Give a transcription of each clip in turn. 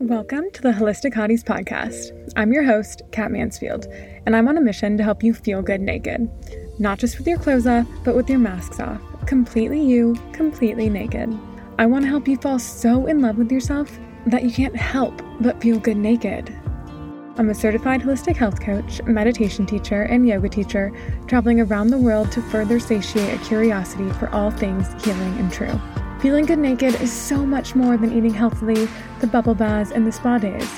Welcome to the Holistic Hotties podcast. I'm your host, Kat Mansfield, and I'm on a mission to help you feel good naked. Not just with your clothes off, but with your masks off. Completely you, completely naked. I want to help you fall so in love with yourself that you can't help but feel good naked. I'm a certified holistic health coach, meditation teacher, and yoga teacher, traveling around the world to further satiate a curiosity for all things healing and true. Feeling good naked is so much more than eating healthily, the bubble baths, and the spa days.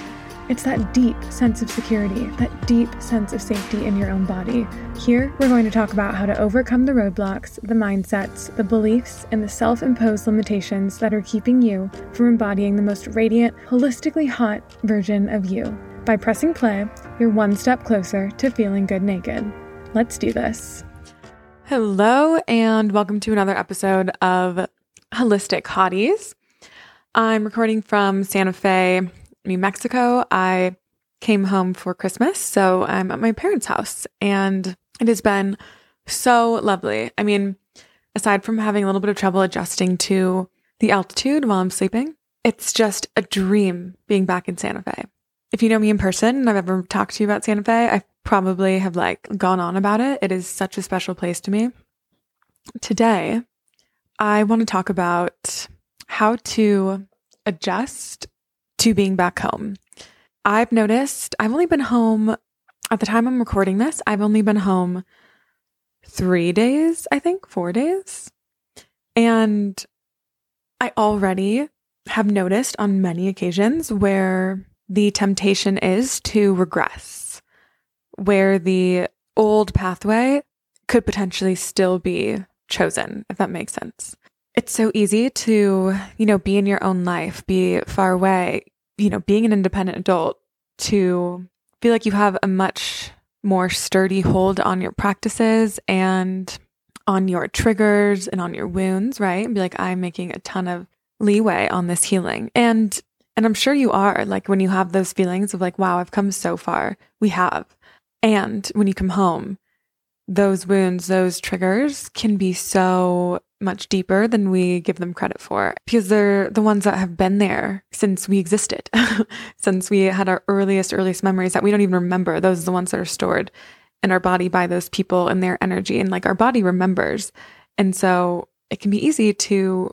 It's that deep sense of security, that deep sense of safety in your own body. Here, we're going to talk about how to overcome the roadblocks, the mindsets, the beliefs, and the self imposed limitations that are keeping you from embodying the most radiant, holistically hot version of you. By pressing play, you're one step closer to feeling good naked. Let's do this. Hello, and welcome to another episode of Holistic Hotties. I'm recording from Santa Fe, New Mexico. I came home for Christmas, so I'm at my parents' house, and it has been so lovely. I mean, aside from having a little bit of trouble adjusting to the altitude while I'm sleeping, it's just a dream being back in Santa Fe. If you know me in person and I've ever talked to you about Santa Fe, I probably have like gone on about it. It is such a special place to me. Today, I want to talk about how to adjust to being back home. I've noticed I've only been home at the time I'm recording this, I've only been home three days, I think, four days. And I already have noticed on many occasions where the temptation is to regress, where the old pathway could potentially still be chosen, if that makes sense. It's so easy to, you know, be in your own life, be far away, you know, being an independent adult to feel like you have a much more sturdy hold on your practices and on your triggers and on your wounds, right? And be like, I'm making a ton of leeway on this healing. And and I'm sure you are like when you have those feelings of like, wow, I've come so far. We have. And when you come home, those wounds, those triggers can be so much deeper than we give them credit for because they're the ones that have been there since we existed, since we had our earliest, earliest memories that we don't even remember. Those are the ones that are stored in our body by those people and their energy. And like our body remembers. And so it can be easy to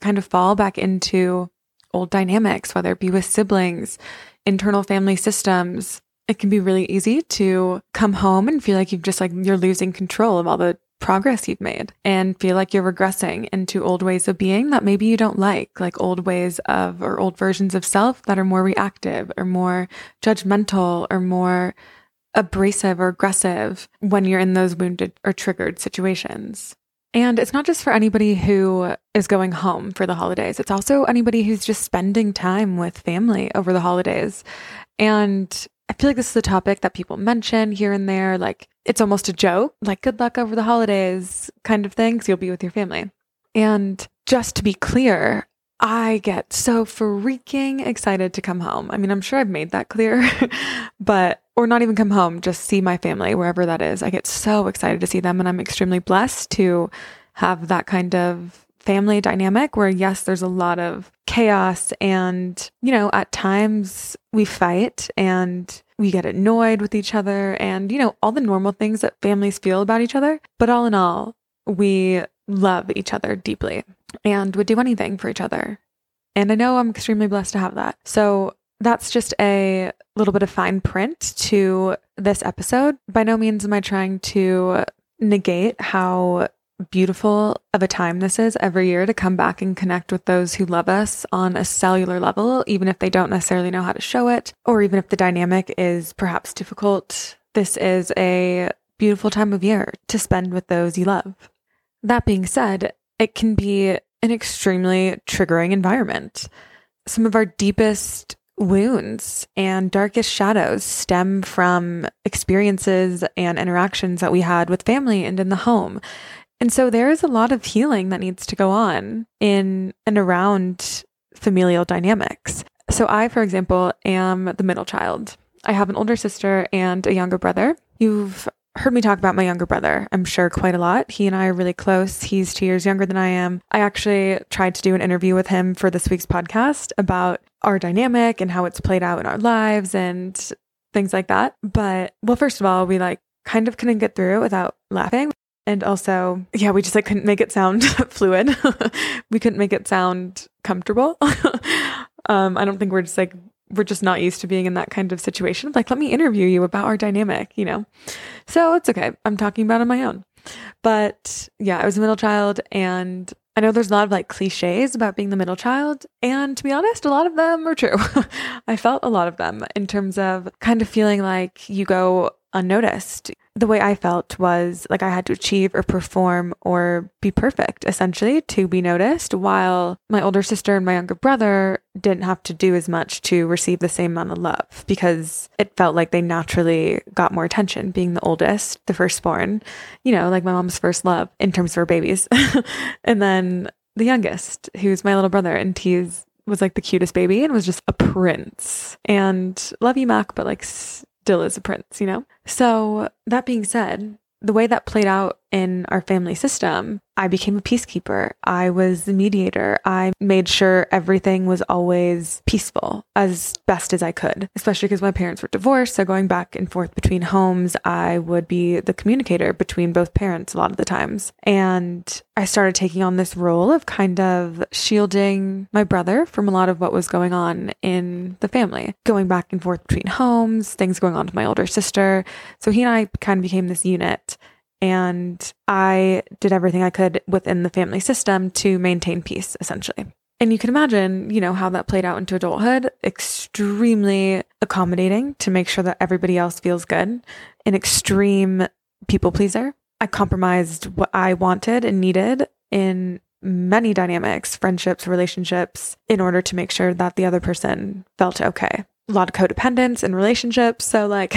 kind of fall back into old dynamics, whether it be with siblings, internal family systems, it can be really easy to come home and feel like you've just like you're losing control of all the progress you've made and feel like you're regressing into old ways of being that maybe you don't like, like old ways of or old versions of self that are more reactive or more judgmental or more abrasive or aggressive when you're in those wounded or triggered situations. And it's not just for anybody who is going home for the holidays. It's also anybody who's just spending time with family over the holidays. And I feel like this is a topic that people mention here and there. Like it's almost a joke, like good luck over the holidays kind of thing, because you'll be with your family. And just to be clear, I get so freaking excited to come home. I mean, I'm sure I've made that clear, but, or not even come home, just see my family, wherever that is. I get so excited to see them. And I'm extremely blessed to have that kind of family dynamic where, yes, there's a lot of chaos and, you know, at times we fight and we get annoyed with each other and, you know, all the normal things that families feel about each other. But all in all, we love each other deeply and would do anything for each other. And I know I'm extremely blessed to have that. So that's just a little bit of fine print to this episode. By no means am I trying to negate how beautiful of a time this is every year to come back and connect with those who love us on a cellular level, even if they don't necessarily know how to show it, or even if the dynamic is perhaps difficult. This is a beautiful time of year to spend with those you love. That being said, it can be an extremely triggering environment. Some of our deepest wounds and darkest shadows stem from experiences and interactions that we had with family and in the home. And so there is a lot of healing that needs to go on in and around familial dynamics. So I, for example, am the middle child. I have an older sister and a younger brother. You've heard me talk about my younger brother, I'm sure, quite a lot. He and I are really close. He's two years younger than I am. I actually tried to do an interview with him for this week's podcast about our dynamic and how it's played out in our lives and things like that. But, well, first of all, we like kind of couldn't get through it without laughing. And also, yeah, we just like couldn't make it sound fluid. we couldn't make it sound comfortable. um, I don't think we're just like we're just not used to being in that kind of situation. Like, let me interview you about our dynamic, you know? So it's okay. I'm talking about on my own. But yeah, I was a middle child and I know there's a lot of like cliches about being the middle child. And to be honest, a lot of them are true. I felt a lot of them in terms of kind of feeling like you go unnoticed the way I felt was like I had to achieve or perform or be perfect essentially to be noticed, while my older sister and my younger brother didn't have to do as much to receive the same amount of love because it felt like they naturally got more attention being the oldest, the firstborn, you know, like my mom's first love in terms of her babies. and then the youngest, who's my little brother, and he's was like the cutest baby and was just a prince. And love you, Mac, but like still is a prince, you know? So, that being said, the way that played out in our family system, I became a peacekeeper. I was the mediator. I made sure everything was always peaceful as best as I could, especially because my parents were divorced. So going back and forth between homes, I would be the communicator between both parents a lot of the times. And I started taking on this role of kind of shielding my brother from a lot of what was going on in the family, going back and forth between homes, things going on to my older sister. So he and I kind of became this unit and I did everything I could within the family system to maintain peace, essentially. And you can imagine, you know, how that played out into adulthood. Extremely accommodating to make sure that everybody else feels good. An extreme people pleaser. I compromised what I wanted and needed in many dynamics, friendships, relationships, in order to make sure that the other person felt okay. A lot of codependence in relationships. So, like,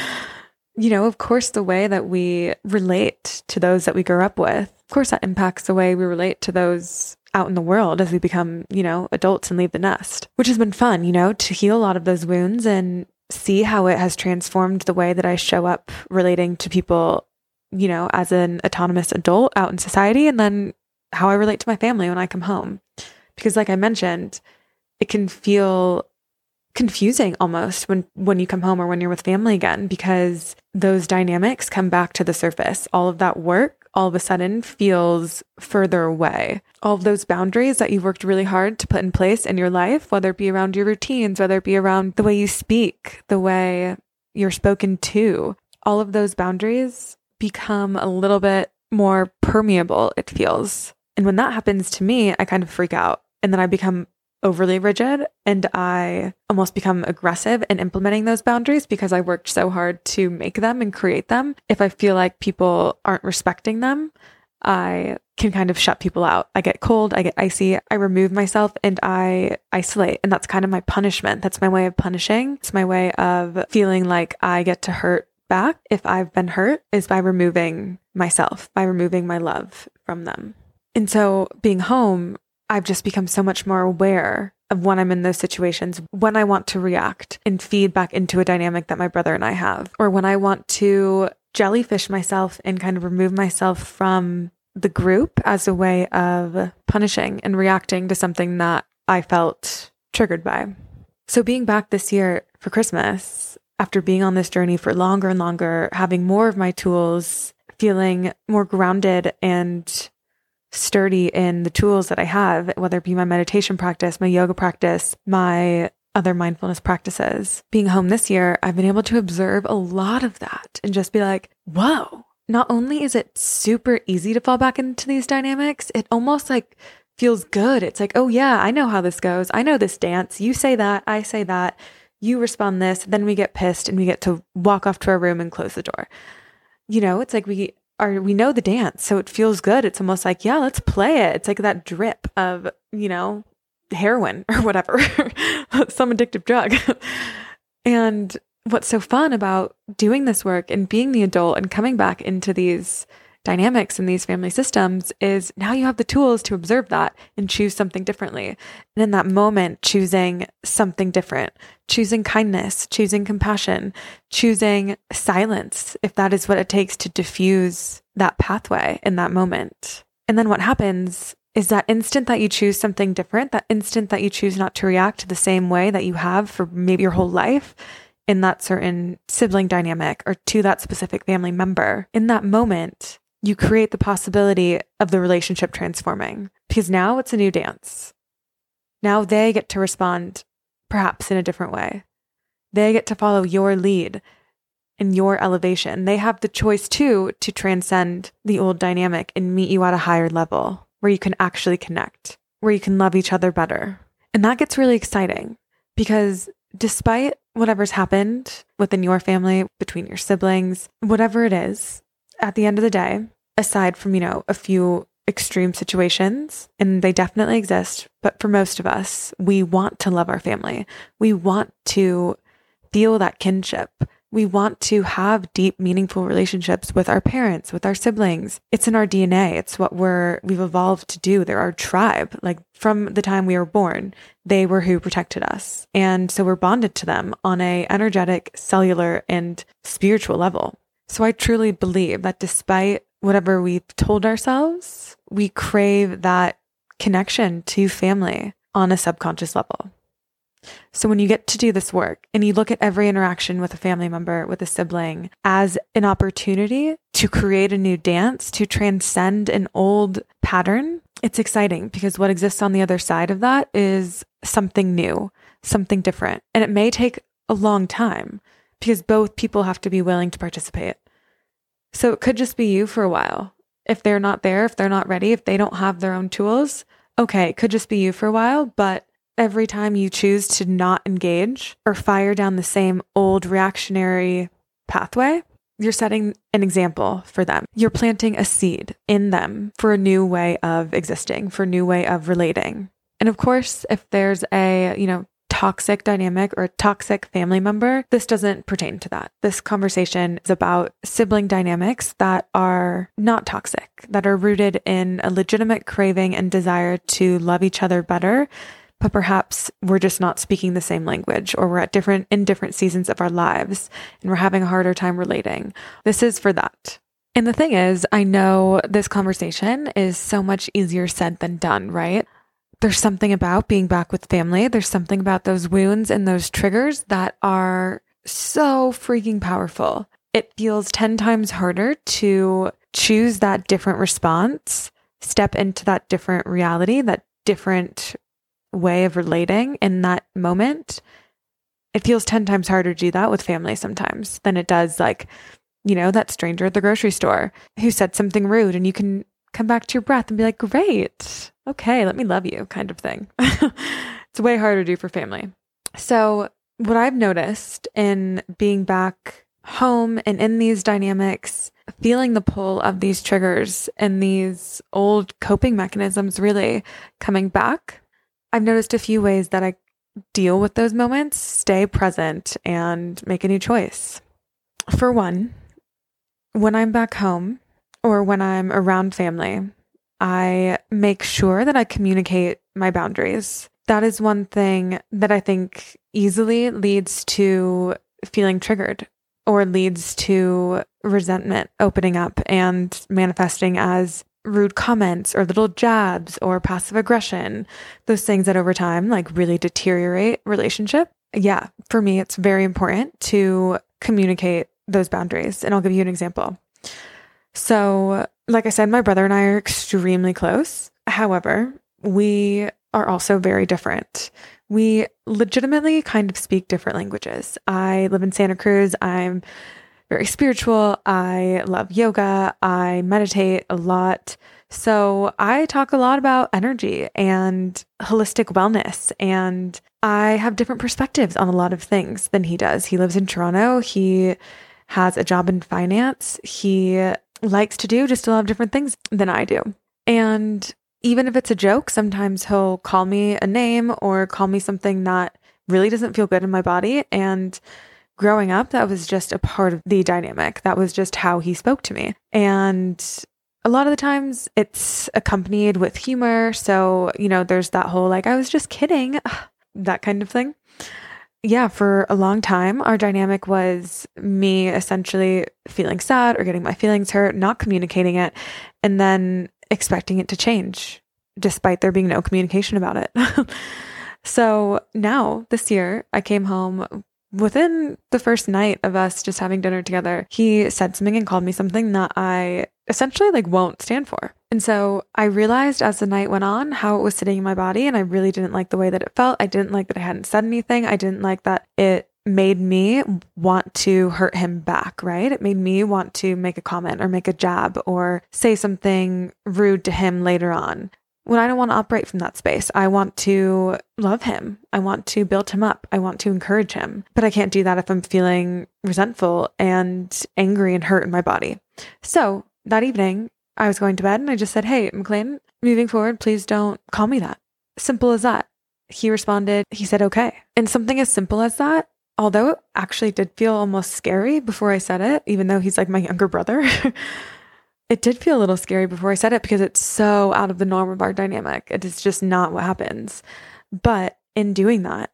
you know, of course, the way that we relate to those that we grew up with, of course, that impacts the way we relate to those out in the world as we become, you know, adults and leave the nest, which has been fun, you know, to heal a lot of those wounds and see how it has transformed the way that I show up relating to people, you know, as an autonomous adult out in society and then how I relate to my family when I come home. Because, like I mentioned, it can feel confusing almost when when you come home or when you're with family again because those dynamics come back to the surface. All of that work all of a sudden feels further away. All of those boundaries that you've worked really hard to put in place in your life, whether it be around your routines, whether it be around the way you speak, the way you're spoken to, all of those boundaries become a little bit more permeable, it feels. And when that happens to me, I kind of freak out. And then I become overly rigid and I almost become aggressive in implementing those boundaries because I worked so hard to make them and create them. If I feel like people aren't respecting them, I can kind of shut people out. I get cold, I get icy, I remove myself and I isolate. And that's kind of my punishment. That's my way of punishing. It's my way of feeling like I get to hurt back if I've been hurt is by removing myself, by removing my love from them. And so being home I've just become so much more aware of when I'm in those situations, when I want to react and feed back into a dynamic that my brother and I have, or when I want to jellyfish myself and kind of remove myself from the group as a way of punishing and reacting to something that I felt triggered by. So, being back this year for Christmas, after being on this journey for longer and longer, having more of my tools, feeling more grounded and sturdy in the tools that I have, whether it be my meditation practice, my yoga practice, my other mindfulness practices. Being home this year, I've been able to observe a lot of that and just be like, whoa, not only is it super easy to fall back into these dynamics, it almost like feels good. It's like, oh yeah, I know how this goes. I know this dance. You say that, I say that. You respond this, then we get pissed and we get to walk off to our room and close the door. You know, it's like we are we know the dance, so it feels good. It's almost like, yeah, let's play it. It's like that drip of, you know, heroin or whatever, some addictive drug. and what's so fun about doing this work and being the adult and coming back into these dynamics in these family systems is now you have the tools to observe that and choose something differently. And in that moment, choosing something different, choosing kindness, choosing compassion, choosing silence, if that is what it takes to diffuse that pathway in that moment. And then what happens is that instant that you choose something different, that instant that you choose not to react the same way that you have for maybe your whole life in that certain sibling dynamic or to that specific family member, in that moment, you create the possibility of the relationship transforming because now it's a new dance. Now they get to respond perhaps in a different way. They get to follow your lead and your elevation. They have the choice too to transcend the old dynamic and meet you at a higher level where you can actually connect, where you can love each other better. And that gets really exciting because despite whatever's happened within your family, between your siblings, whatever it is, at the end of the day, aside from, you know, a few extreme situations, and they definitely exist, but for most of us, we want to love our family. We want to feel that kinship. We want to have deep, meaningful relationships with our parents, with our siblings. It's in our DNA. It's what we're, we've evolved to do. They're our tribe. Like from the time we were born, they were who protected us. And so we're bonded to them on a energetic, cellular, and spiritual level. So I truly believe that despite whatever we've told ourselves, we crave that connection to family on a subconscious level. So when you get to do this work and you look at every interaction with a family member, with a sibling as an opportunity to create a new dance, to transcend an old pattern, it's exciting because what exists on the other side of that is something new, something different. And it may take a long time because both people have to be willing to participate. So it could just be you for a while. If they're not there, if they're not ready, if they don't have their own tools, okay, it could just be you for a while, but every time you choose to not engage or fire down the same old reactionary pathway, you're setting an example for them. You're planting a seed in them for a new way of existing, for a new way of relating. And of course, if there's a, you know, toxic dynamic or toxic family member, this doesn't pertain to that. This conversation is about sibling dynamics that are not toxic, that are rooted in a legitimate craving and desire to love each other better but perhaps we're just not speaking the same language or we're at different in different seasons of our lives and we're having a harder time relating. This is for that. And the thing is, I know this conversation is so much easier said than done, right? There's something about being back with family. There's something about those wounds and those triggers that are so freaking powerful. It feels 10 times harder to choose that different response, step into that different reality, that different way of relating in that moment, it feels 10 times harder to do that with family sometimes than it does like, you know, that stranger at the grocery store who said something rude and you can come back to your breath and be like, great, okay, let me love you kind of thing. it's way harder to do for family. So, what I've noticed in being back home and in these dynamics, feeling the pull of these triggers and these old coping mechanisms really coming back I've noticed a few ways that I deal with those moments, stay present, and make a new choice. For one, when I'm back home or when I'm around family, I make sure that I communicate my boundaries. That is one thing that I think easily leads to feeling triggered or leads to resentment opening up and manifesting as rude comments or little jabs or passive aggression, those things that over time like really deteriorate relationship. Yeah, for me it's very important to communicate those boundaries and I'll give you an example. So, like I said, my brother and I are extremely close. However, we are also very different. We legitimately kind of speak different languages. I live in Santa Cruz. I'm very spiritual. I love yoga. I meditate a lot. So I talk a lot about energy and holistic wellness. And I have different perspectives on a lot of things than he does. He lives in Toronto. He has a job in finance. He likes to do just a lot of different things than I do. And even if it's a joke, sometimes he'll call me a name or call me something that really doesn't feel good in my body. And growing up, that was just a part of the dynamic. That was just how he spoke to me. And a lot of the times it's accompanied with humor. So, you know, there's that whole like, I was just kidding, that kind of thing. Yeah, for a long time, our dynamic was me essentially feeling sad or getting my feelings hurt, not communicating it, and then expecting it to change despite there being no communication about it. so now this year, I came home within the first night of us just having dinner together. He said something and called me something that I essentially like won't stand for. And so I realized as the night went on how it was sitting in my body and I really didn't like the way that it felt. I didn't like that I hadn't said anything. I didn't like that it made me want to hurt him back, right? It made me want to make a comment or make a jab or say something rude to him later on when I don't want to operate from that space. I want to love him. I want to build him up. I want to encourage him. But I can't do that if I'm feeling resentful and angry and hurt in my body. So that evening, I was going to bed and I just said, Hey, McLean, moving forward, please don't call me that. Simple as that. He responded, he said, okay. And something as simple as that, although it actually did feel almost scary before I said it, even though he's like my younger brother. it did feel a little scary before I said it because it's so out of the norm of our dynamic. It is just not what happens. But in doing that,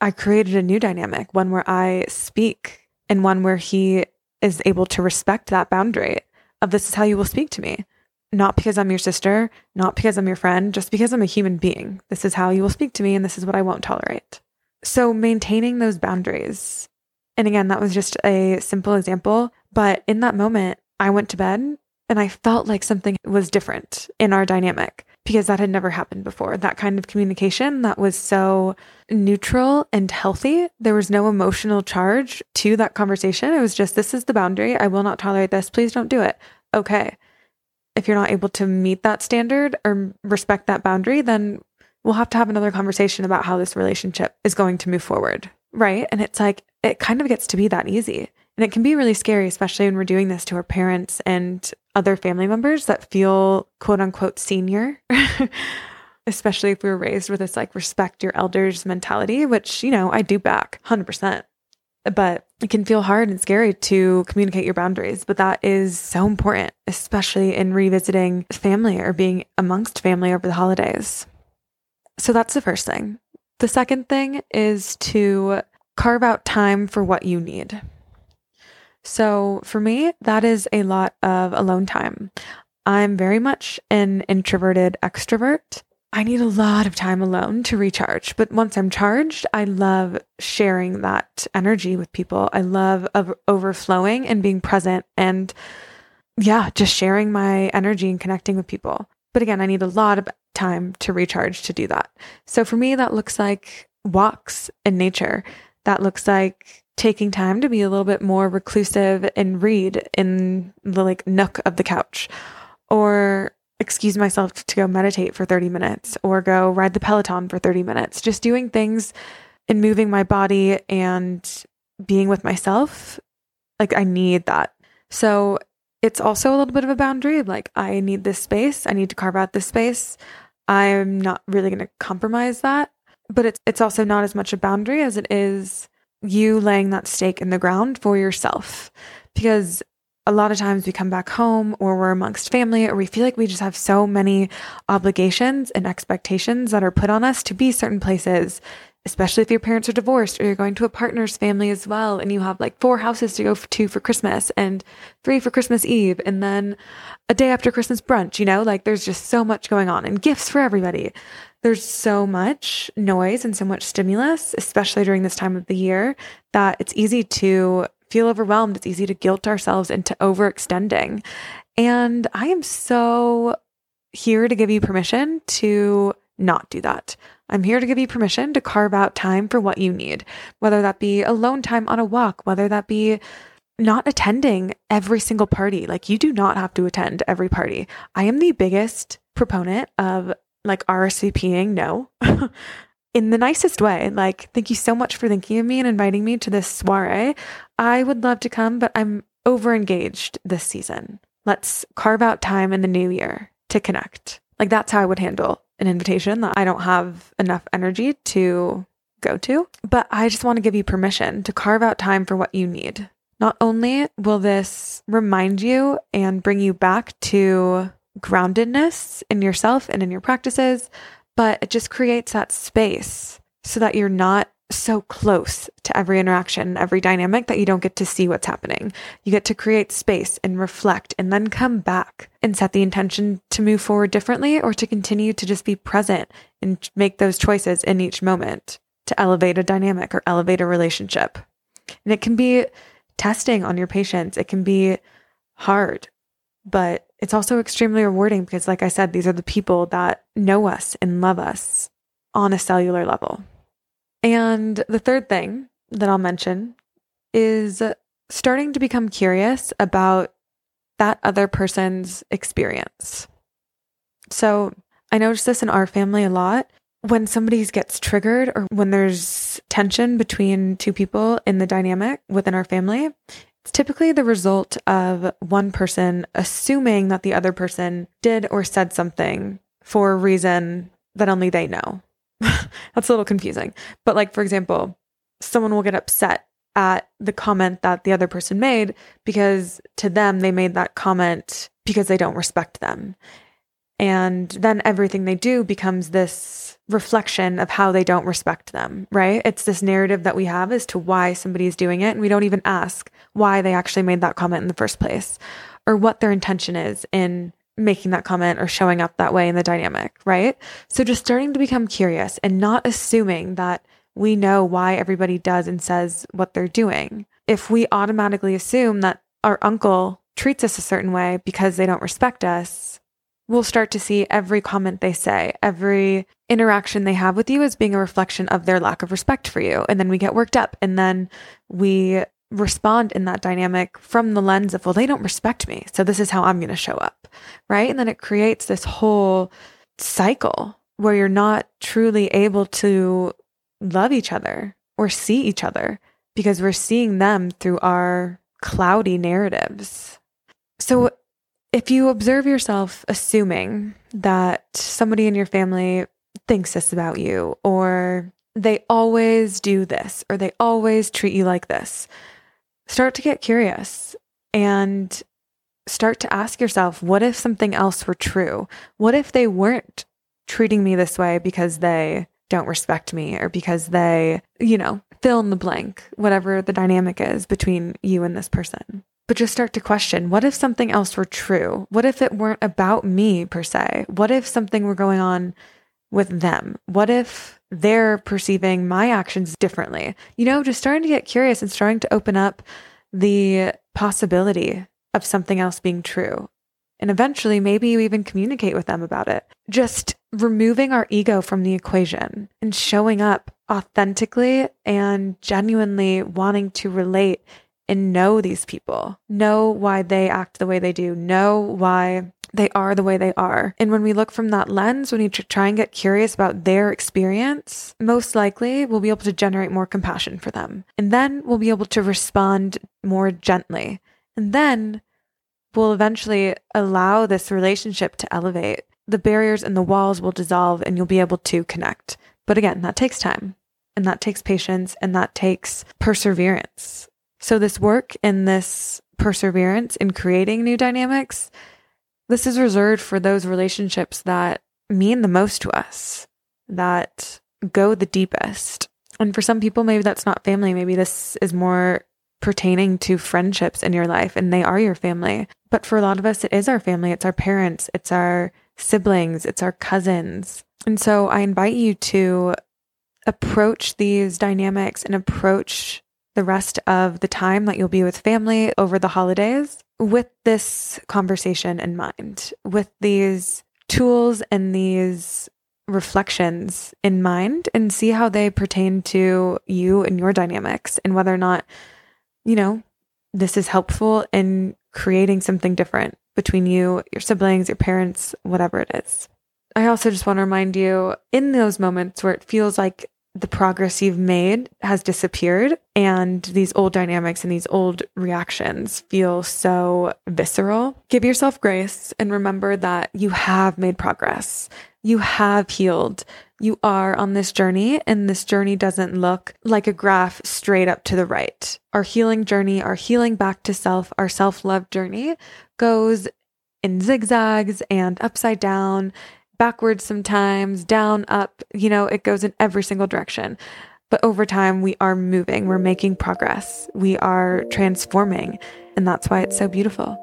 I created a new dynamic, one where I speak and one where he is able to respect that boundary of this is how you will speak to me. Not because I'm your sister, not because I'm your friend, just because I'm a human being. This is how you will speak to me and this is what I won't tolerate. So maintaining those boundaries. And again, that was just a simple example, but in that moment, I went to bed and I felt like something was different in our dynamic because that had never happened before. That kind of communication that was so neutral and healthy. There was no emotional charge to that conversation. It was just, this is the boundary. I will not tolerate this. Please don't do it. Okay. If you're not able to meet that standard or respect that boundary, then we'll have to have another conversation about how this relationship is going to move forward. Right. And it's like, it kind of gets to be that easy. And it can be really scary, especially when we're doing this to our parents and other family members that feel quote unquote senior, especially if we were raised with this like respect your elders mentality, which, you know, I do back 100%. But it can feel hard and scary to communicate your boundaries. But that is so important, especially in revisiting family or being amongst family over the holidays. So that's the first thing. The second thing is to carve out time for what you need. So for me, that is a lot of alone time. I'm very much an introverted extrovert. I need a lot of time alone to recharge. But once I'm charged, I love sharing that energy with people. I love overflowing and being present and yeah, just sharing my energy and connecting with people. But again, I need a lot of time to recharge to do that. So for me, that looks like walks in nature. That looks like taking time to be a little bit more reclusive and read in the like nook of the couch. Or excuse myself to go meditate for 30 minutes or go ride the peloton for 30 minutes. Just doing things and moving my body and being with myself like i need that. So it's also a little bit of a boundary like i need this space. I need to carve out this space. I'm not really going to compromise that. But it's it's also not as much a boundary as it is you laying that stake in the ground for yourself. Because a lot of times we come back home or we're amongst family or we feel like we just have so many obligations and expectations that are put on us to be certain places, especially if your parents are divorced or you're going to a partner's family as well and you have like four houses to go to for Christmas and three for Christmas Eve and then a day after Christmas brunch, you know, like there's just so much going on and gifts for everybody. There's so much noise and so much stimulus, especially during this time of the year, that it's easy to feel overwhelmed. It's easy to guilt ourselves into overextending. And I am so here to give you permission to not do that. I'm here to give you permission to carve out time for what you need, whether that be alone time on a walk, whether that be not attending every single party. Like, you do not have to attend every party. I am the biggest proponent of like RSVPing, no, in the nicest way. Like, thank you so much for thinking of me and inviting me to this soiree. I would love to come, but I'm over engaged this season. Let's carve out time in the new year to connect. Like, that's how I would handle an invitation that I don't have enough energy to go to. But I just want to give you permission to carve out time for what you need. Not only will this remind you and bring you back to groundedness in yourself and in your practices, but it just creates that space so that you're not so close to every interaction, every dynamic that you don't get to see what's happening. You get to create space and reflect and then come back and set the intention to move forward differently or to continue to just be present and make those choices in each moment to elevate a dynamic or elevate a relationship. And it can be testing on your patience. It can be hard, but it's also extremely rewarding because, like I said, these are the people that know us and love us on a cellular level. And the third thing that I'll mention is starting to become curious about that other person's experience. So I notice this in our family a lot. When somebody gets triggered or when there's tension between two people in the dynamic within our family, it's typically the result of one person assuming that the other person did or said something for a reason that only they know. That's a little confusing. But, like, for example, someone will get upset at the comment that the other person made because to them, they made that comment because they don't respect them. And then everything they do becomes this reflection of how they don't respect them, right? It's this narrative that we have as to why somebody is doing it. And we don't even ask why they actually made that comment in the first place or what their intention is in making that comment or showing up that way in the dynamic, right? So just starting to become curious and not assuming that we know why everybody does and says what they're doing. If we automatically assume that our uncle treats us a certain way because they don't respect us, we'll start to see every comment they say, every interaction they have with you as being a reflection of their lack of respect for you. And then we get worked up and then we respond in that dynamic from the lens of, well, they don't respect me. So this is how I'm going to show up. Right. And then it creates this whole cycle where you're not truly able to love each other or see each other because we're seeing them through our cloudy narratives. So if you observe yourself assuming that somebody in your family thinks this about you or they always do this or they always treat you like this, start to get curious and start to ask yourself what if something else were true? What if they weren't treating me this way because they don't respect me or because they, you know, fill in the blank, whatever the dynamic is between you and this person? But just start to question what if something else were true? What if it weren't about me per se? What if something were going on with them? What if they're perceiving my actions differently? You know, just starting to get curious and starting to open up the possibility of something else being true. And eventually, maybe you even communicate with them about it. Just removing our ego from the equation and showing up authentically and genuinely wanting to relate and know these people, know why they act the way they do, know why they are the way they are. And when we look from that lens, when you try and get curious about their experience, most likely we'll be able to generate more compassion for them. And then we'll be able to respond more gently. And then we'll eventually allow this relationship to elevate. The barriers and the walls will dissolve and you'll be able to connect. But again, that takes time and that takes patience and that takes perseverance. So, this work and this perseverance in creating new dynamics this is reserved for those relationships that mean the most to us, that go the deepest. And for some people, maybe that's not family. Maybe this is more pertaining to friendships in your life and they are your family. But for a lot of us, it is our family. It's our parents, it's our siblings, it's our cousins. And so I invite you to approach these dynamics and approach the rest of the time that you'll be with family over the holidays with this conversation in mind, with these tools and these reflections in mind, and see how they pertain to you and your dynamics, and whether or not, you know, this is helpful in creating something different between you, your siblings, your parents, whatever it is. I also just want to remind you in those moments where it feels like the progress you've made has disappeared and these old dynamics and these old reactions feel so visceral. Give yourself grace and remember that you have made progress. You have healed. you are on this journey, and this journey doesn't look like a graph straight up to the right. Our healing journey, our healing back to self, our self love journey goes in zigzags and upside down, backwards sometimes, down, up. You know, it goes in every single direction. But over time, we are moving, we're making progress, we are transforming. And that's why it's so beautiful.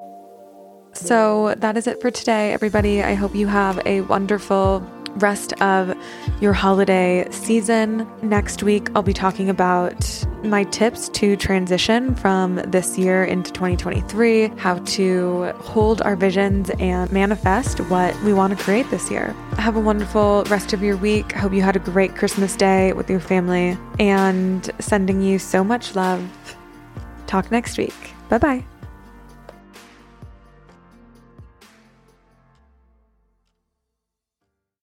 So that is it for today, everybody. I hope you have a wonderful rest of your holiday season. Next week, I'll be talking about my tips to transition from this year into 2023, how to hold our visions and manifest what we want to create this year. Have a wonderful rest of your week. Hope you had a great Christmas day with your family and sending you so much love. Talk next week. Bye bye.